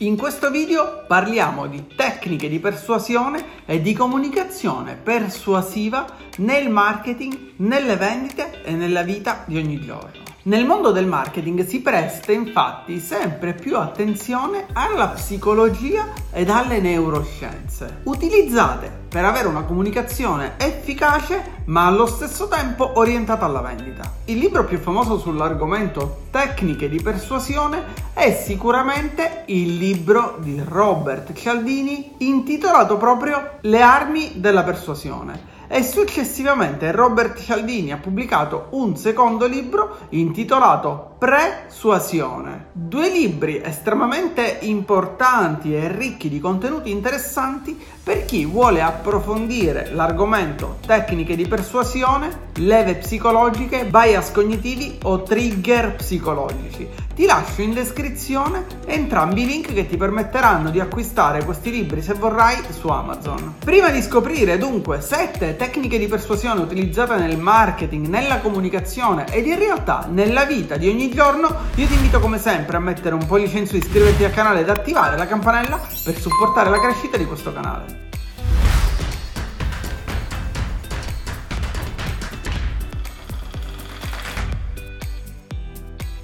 In questo video parliamo di tecniche di persuasione e di comunicazione persuasiva nel marketing, nelle vendite e nella vita di ogni giorno. Nel mondo del marketing si presta infatti sempre più attenzione alla psicologia ed alle neuroscienze, utilizzate per avere una comunicazione efficace ma allo stesso tempo orientata alla vendita. Il libro più famoso sull'argomento tecniche di persuasione è sicuramente il libro di Robert Cialdini intitolato proprio Le armi della persuasione e successivamente Robert Cialdini ha pubblicato un secondo libro intitolato Presuasione. Due libri estremamente importanti e ricchi di contenuti interessanti per chi vuole approfondire l'argomento tecniche di persuasione, leve psicologiche, bias cognitivi o trigger psicologici. Ti lascio in descrizione entrambi i link che ti permetteranno di acquistare questi libri se vorrai su Amazon. Prima di scoprire dunque 7 tecniche di persuasione utilizzate nel marketing, nella comunicazione ed in realtà nella vita di ogni giorno, io ti invito come sempre a mettere un pollice in su, iscriverti al canale ed attivare la campanella per supportare la crescita di questo canale.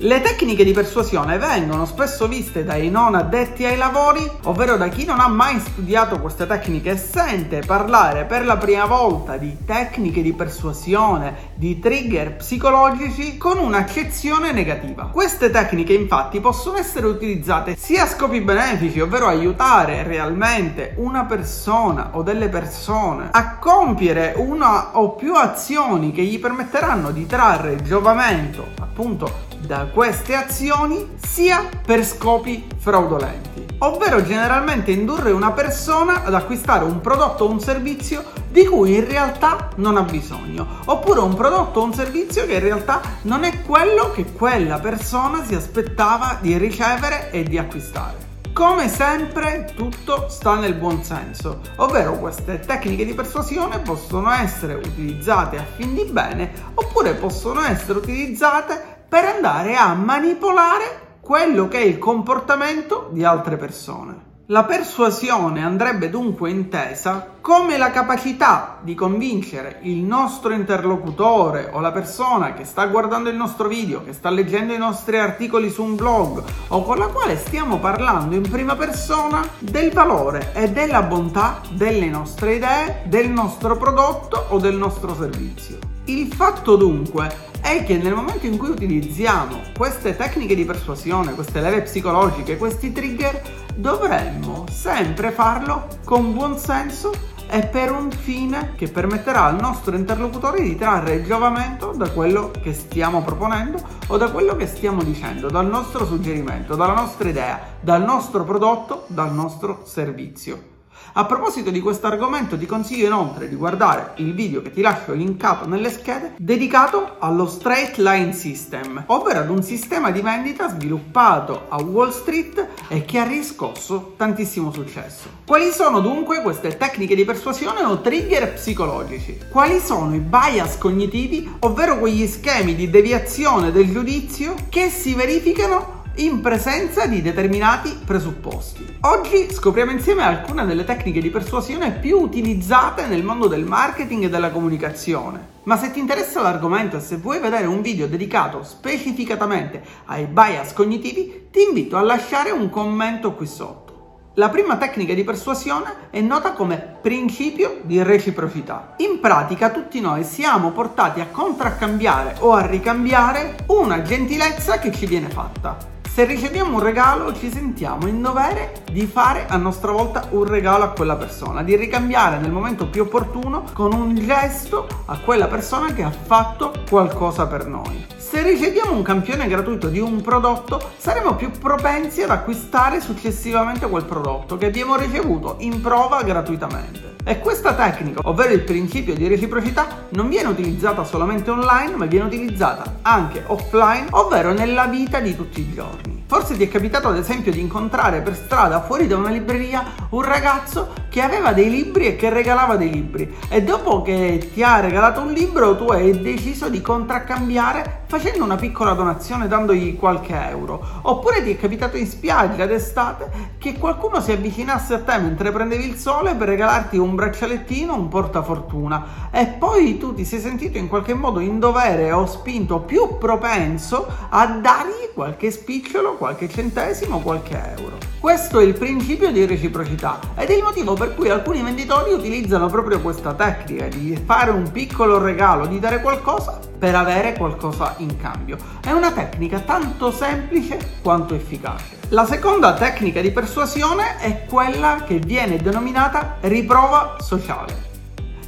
Le tecniche di persuasione vengono spesso viste dai non addetti ai lavori, ovvero da chi non ha mai studiato queste tecniche e sente parlare per la prima volta di tecniche di persuasione, di trigger psicologici con un'accezione negativa. Queste tecniche infatti possono essere utilizzate sia a scopi benefici, ovvero aiutare realmente una persona o delle persone a compiere una o più azioni che gli permetteranno di trarre giovamento appunto da queste azioni sia per scopi fraudolenti, ovvero generalmente indurre una persona ad acquistare un prodotto o un servizio di cui in realtà non ha bisogno, oppure un prodotto o un servizio che in realtà non è quello che quella persona si aspettava di ricevere e di acquistare. Come sempre tutto sta nel buon senso, ovvero queste tecniche di persuasione possono essere utilizzate a fin di bene oppure possono essere utilizzate per andare a manipolare quello che è il comportamento di altre persone. La persuasione andrebbe dunque intesa come la capacità di convincere il nostro interlocutore o la persona che sta guardando il nostro video, che sta leggendo i nostri articoli su un blog o con la quale stiamo parlando in prima persona del valore e della bontà delle nostre idee, del nostro prodotto o del nostro servizio. Il fatto dunque è che nel momento in cui utilizziamo queste tecniche di persuasione, queste leve psicologiche, questi trigger, dovremmo sempre farlo con buon senso e per un fine che permetterà al nostro interlocutore di trarre giovamento da quello che stiamo proponendo o da quello che stiamo dicendo, dal nostro suggerimento, dalla nostra idea, dal nostro prodotto, dal nostro servizio. A proposito di questo argomento ti consiglio inoltre di guardare il video che ti lascio linkato nelle schede dedicato allo Straight Line System, ovvero ad un sistema di vendita sviluppato a Wall Street e che ha riscosso tantissimo successo. Quali sono dunque queste tecniche di persuasione o trigger psicologici? Quali sono i bias cognitivi, ovvero quegli schemi di deviazione del giudizio che si verificano in presenza di determinati presupposti. Oggi scopriamo insieme alcune delle tecniche di persuasione più utilizzate nel mondo del marketing e della comunicazione. Ma se ti interessa l'argomento e se vuoi vedere un video dedicato specificatamente ai bias cognitivi, ti invito a lasciare un commento qui sotto. La prima tecnica di persuasione è nota come principio di reciprocità. In pratica tutti noi siamo portati a contraccambiare o a ricambiare una gentilezza che ci viene fatta. Se riceviamo un regalo ci sentiamo in dovere di fare a nostra volta un regalo a quella persona, di ricambiare nel momento più opportuno con un gesto a quella persona che ha fatto qualcosa per noi. Se riceviamo un campione gratuito di un prodotto, saremo più propensi ad acquistare successivamente quel prodotto che abbiamo ricevuto in prova gratuitamente. E questa tecnica, ovvero il principio di reciprocità, non viene utilizzata solamente online, ma viene utilizzata anche offline, ovvero nella vita di tutti i giorni. Forse ti è capitato ad esempio di incontrare per strada fuori da una libreria un ragazzo che aveva dei libri e che regalava dei libri e dopo che ti ha regalato un libro tu hai deciso di contraccambiare facendo una piccola donazione dandogli qualche euro. Oppure ti è capitato in spiaggia d'estate che qualcuno si avvicinasse a te mentre prendevi il sole per regalarti un braccialettino, un portafortuna e poi tu ti sei sentito in qualche modo in dovere o spinto più propenso a dargli qualche spicciolo, qualche centesimo, qualche euro. Questo è il principio di reciprocità ed è il motivo per cui alcuni venditori utilizzano proprio questa tecnica di fare un piccolo regalo, di dare qualcosa per avere qualcosa in cambio. È una tecnica tanto semplice quanto efficace. La seconda tecnica di persuasione è quella che viene denominata riprova sociale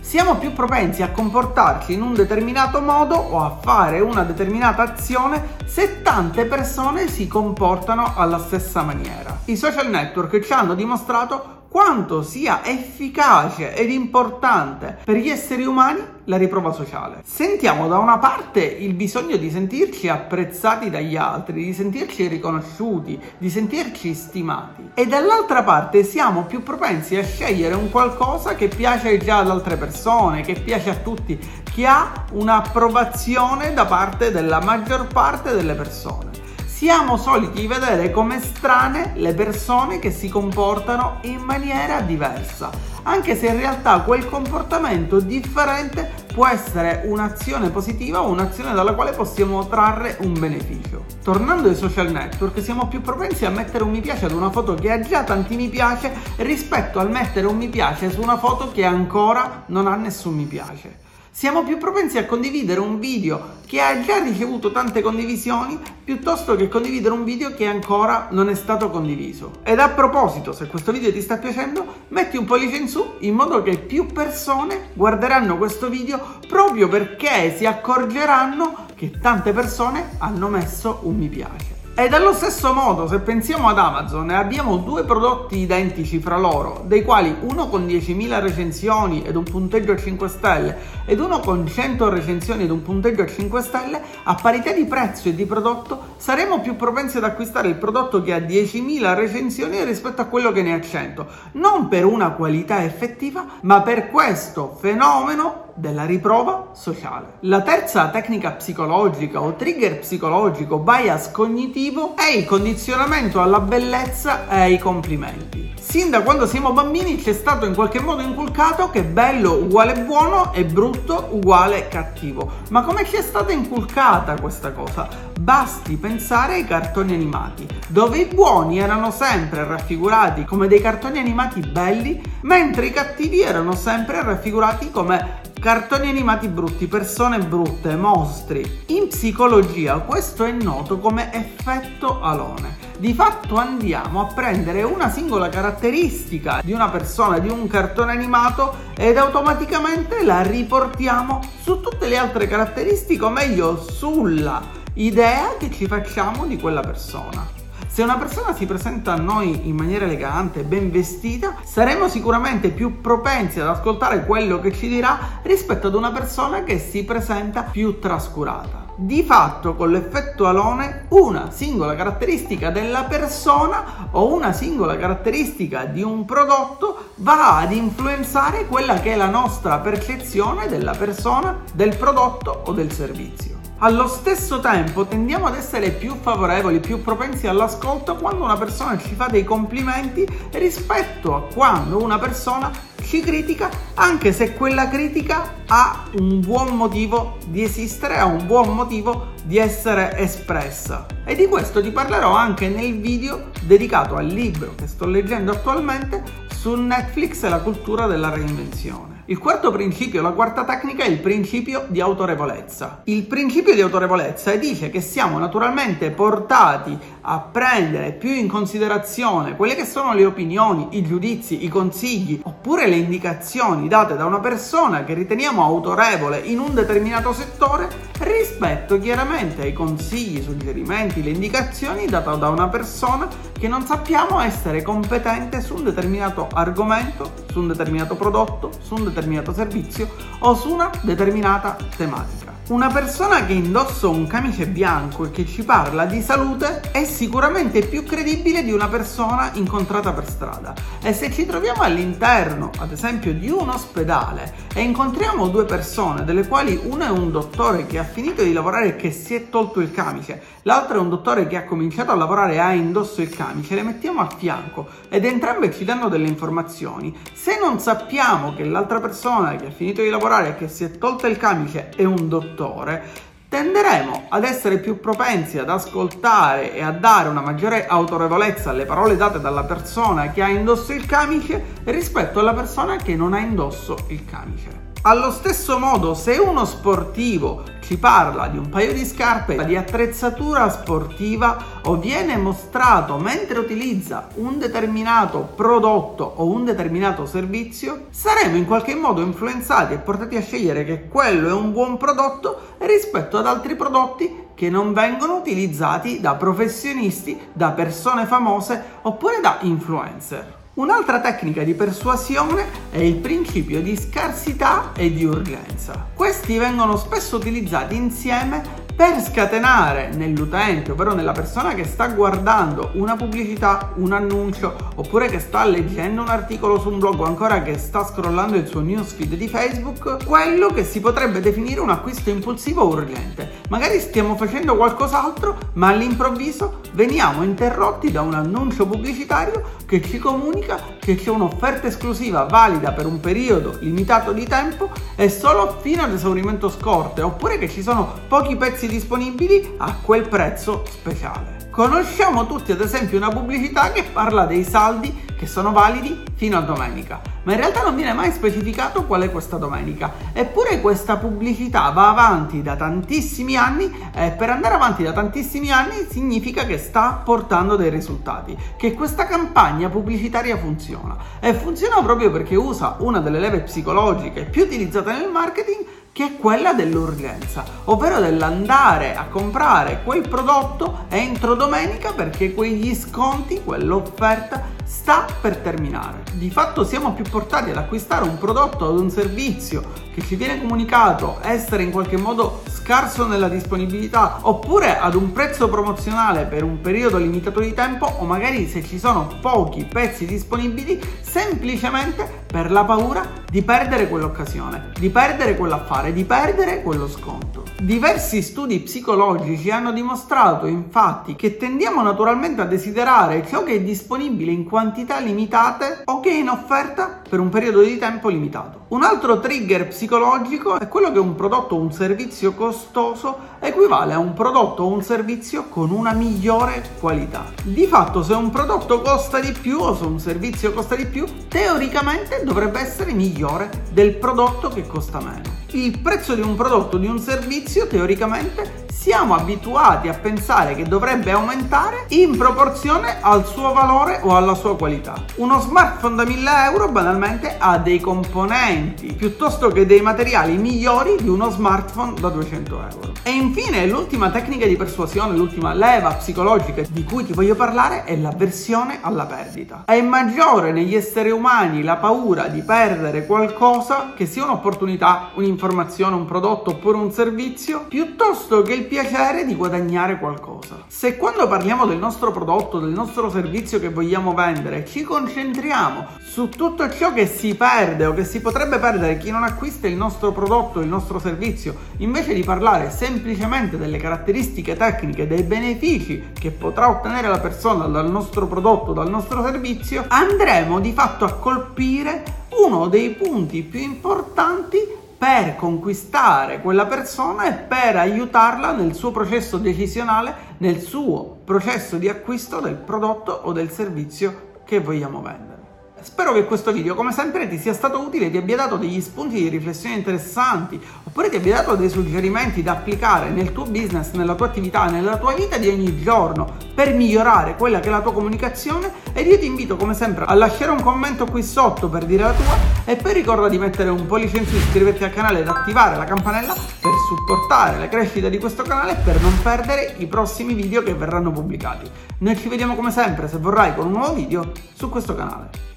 siamo più propensi a comportarci in un determinato modo o a fare una determinata azione se tante persone si comportano alla stessa maniera. I social network ci hanno dimostrato quanto sia efficace ed importante per gli esseri umani la riprova sociale. Sentiamo da una parte il bisogno di sentirci apprezzati dagli altri, di sentirci riconosciuti, di sentirci stimati e dall'altra parte siamo più propensi a scegliere un qualcosa che piace già ad altre persone, che piace a tutti, che ha un'approvazione da parte della maggior parte delle persone siamo soliti vedere come strane le persone che si comportano in maniera diversa, anche se in realtà quel comportamento differente può essere un'azione positiva o un'azione dalla quale possiamo trarre un beneficio. Tornando ai social network, siamo più propensi a mettere un mi piace ad una foto che ha già tanti mi piace rispetto al mettere un mi piace su una foto che ancora non ha nessun mi piace siamo più propensi a condividere un video che ha già ricevuto tante condivisioni piuttosto che condividere un video che ancora non è stato condiviso. Ed a proposito, se questo video ti sta piacendo, metti un pollice in su in modo che più persone guarderanno questo video proprio perché si accorgeranno che tante persone hanno messo un mi piace. E dallo stesso modo, se pensiamo ad Amazon abbiamo due prodotti identici fra loro, dei quali uno con 10.000 recensioni ed un punteggio a 5 stelle ed uno con 100 recensioni ed un punteggio a 5 stelle, a parità di prezzo e di prodotto saremo più propensi ad acquistare il prodotto che ha 10.000 recensioni rispetto a quello che ne ha 100, non per una qualità effettiva, ma per questo fenomeno della riprova sociale. La terza tecnica psicologica o trigger psicologico, bias cognitivo, è il condizionamento alla bellezza e ai complimenti. Sin da quando siamo bambini ci è stato in qualche modo inculcato che bello uguale buono e brutto uguale cattivo. Ma come ci è stata inculcata questa cosa? Basti pensare ai cartoni animati, dove i buoni erano sempre raffigurati come dei cartoni animati belli, mentre i cattivi erano sempre raffigurati come cartoni animati brutti, persone brutte, mostri. In psicologia questo è noto come effetto alone. Di fatto andiamo a prendere una singola caratteristica di una persona, di un cartone animato ed automaticamente la riportiamo su tutte le altre caratteristiche o meglio sulla idea che ci facciamo di quella persona. Se una persona si presenta a noi in maniera elegante, ben vestita, saremo sicuramente più propensi ad ascoltare quello che ci dirà rispetto ad una persona che si presenta più trascurata. Di fatto, con l'effetto alone, una singola caratteristica della persona o una singola caratteristica di un prodotto va ad influenzare quella che è la nostra percezione della persona, del prodotto o del servizio. Allo stesso tempo tendiamo ad essere più favorevoli, più propensi all'ascolto quando una persona ci fa dei complimenti rispetto a quando una persona ci critica, anche se quella critica ha un buon motivo di esistere, ha un buon motivo di essere espressa. E di questo ti parlerò anche nel video dedicato al libro che sto leggendo attualmente su Netflix e la cultura della reinvenzione. Il quarto principio, la quarta tecnica è il principio di autorevolezza. Il principio di autorevolezza dice che siamo naturalmente portati a prendere più in considerazione quelle che sono le opinioni, i giudizi, i consigli oppure le indicazioni date da una persona che riteniamo autorevole in un determinato settore rispetto chiaramente ai consigli, i suggerimenti, le indicazioni date da una persona che non sappiamo essere competente su un determinato argomento, su un determinato prodotto, su un determinato servizio o su una determinata tematica. Una persona che indossa un camice bianco e che ci parla di salute è sicuramente più credibile di una persona incontrata per strada. E se ci troviamo all'interno, ad esempio, di un ospedale e incontriamo due persone, delle quali una è un dottore che ha finito di lavorare e che si è tolto il camice, l'altra è un dottore che ha cominciato a lavorare e ha indosso il camice, le mettiamo a fianco ed entrambe ci danno delle informazioni. Se non sappiamo che l'altra persona che ha finito di lavorare e che si è tolta il camice è un dottore, dottore, tenderemo ad essere più propensi ad ascoltare e a dare una maggiore autorevolezza alle parole date dalla persona che ha indosso il camice rispetto alla persona che non ha indosso il camice. Allo stesso modo, se uno sportivo ci parla di un paio di scarpe di attrezzatura sportiva o viene mostrato mentre utilizza un determinato prodotto o un determinato servizio, saremo in qualche modo influenzati e portati a scegliere che quello è un buon prodotto rispetto ad altri prodotti che non vengono utilizzati da professionisti, da persone famose oppure da influencer. Un'altra tecnica di persuasione è il principio di scarsità e di urgenza. Questi vengono spesso utilizzati insieme per scatenare nell'utente, ovvero nella persona che sta guardando una pubblicità, un annuncio, oppure che sta leggendo un articolo su un blog o ancora che sta scrollando il suo newsfeed di Facebook, quello che si potrebbe definire un acquisto impulsivo urgente. Magari stiamo facendo qualcos'altro, ma all'improvviso veniamo interrotti da un annuncio pubblicitario che ci comunica che c'è un'offerta esclusiva valida per un periodo limitato di tempo e solo fino ad esaurimento scorte, oppure che ci sono pochi pezzi prezzi disponibili a quel prezzo speciale. Conosciamo tutti ad esempio una pubblicità che parla dei saldi che sono validi fino a domenica, ma in realtà non viene mai specificato qual è questa domenica. Eppure questa pubblicità va avanti da tantissimi anni e per andare avanti da tantissimi anni significa che sta portando dei risultati, che questa campagna pubblicitaria funziona e funziona proprio perché usa una delle leve psicologiche più utilizzate nel marketing che è quella dell'urgenza, ovvero dell'andare a comprare quel prodotto entro domenica perché quegli sconti, quell'offerta sta per terminare. Di fatto siamo più portati ad acquistare un prodotto o un servizio che ci viene comunicato essere in qualche modo scarso nella disponibilità oppure ad un prezzo promozionale per un periodo limitato di tempo o magari se ci sono pochi pezzi disponibili semplicemente per la paura di perdere quell'occasione, di perdere quell'affare, di perdere quello sconto. Diversi studi psicologici hanno dimostrato infatti che tendiamo naturalmente a desiderare ciò che è disponibile in quantità limitate o che è in offerta per un periodo di tempo limitato. Un altro trigger psicologico è quello che un prodotto o un servizio costoso equivale a un prodotto o un servizio con una migliore qualità. Di fatto se un prodotto costa di più o se un servizio costa di più, teoricamente dovrebbe essere migliore del prodotto che costa meno. Il prezzo di un prodotto o di un servizio teoricamente siamo abituati a pensare che dovrebbe aumentare in proporzione al suo valore o alla sua qualità. Uno smartphone da 1000 euro banalmente ha dei componenti piuttosto che dei materiali migliori di uno smartphone da 200 euro. E infine l'ultima tecnica di persuasione, l'ultima leva psicologica di cui ti voglio parlare è l'avversione alla perdita. È maggiore negli esseri umani la paura di perdere qualcosa che sia un'opportunità, un'informazione, un prodotto oppure un servizio piuttosto che il piacere di guadagnare qualcosa. Se quando parliamo del nostro prodotto, del nostro servizio che vogliamo vendere, ci concentriamo su tutto ciò che si perde o che si potrebbe perdere chi non acquista il nostro prodotto, il nostro servizio, invece di parlare semplicemente delle caratteristiche tecniche, dei benefici che potrà ottenere la persona dal nostro prodotto, dal nostro servizio, andremo di fatto a colpire uno dei punti più importanti per conquistare quella persona e per aiutarla nel suo processo decisionale, nel suo processo di acquisto del prodotto o del servizio che vogliamo vendere. Spero che questo video, come sempre, ti sia stato utile, ti abbia dato degli spunti di riflessione interessanti, oppure ti abbia dato dei suggerimenti da applicare nel tuo business, nella tua attività, nella tua vita di ogni giorno per migliorare quella che è la tua comunicazione. Ed io ti invito, come sempre, a lasciare un commento qui sotto per dire la tua e poi ricorda di mettere un pollice in su, iscriverti al canale ed attivare la campanella per supportare la crescita di questo canale e per non perdere i prossimi video che verranno pubblicati. Noi ci vediamo come sempre, se vorrai, con un nuovo video su questo canale.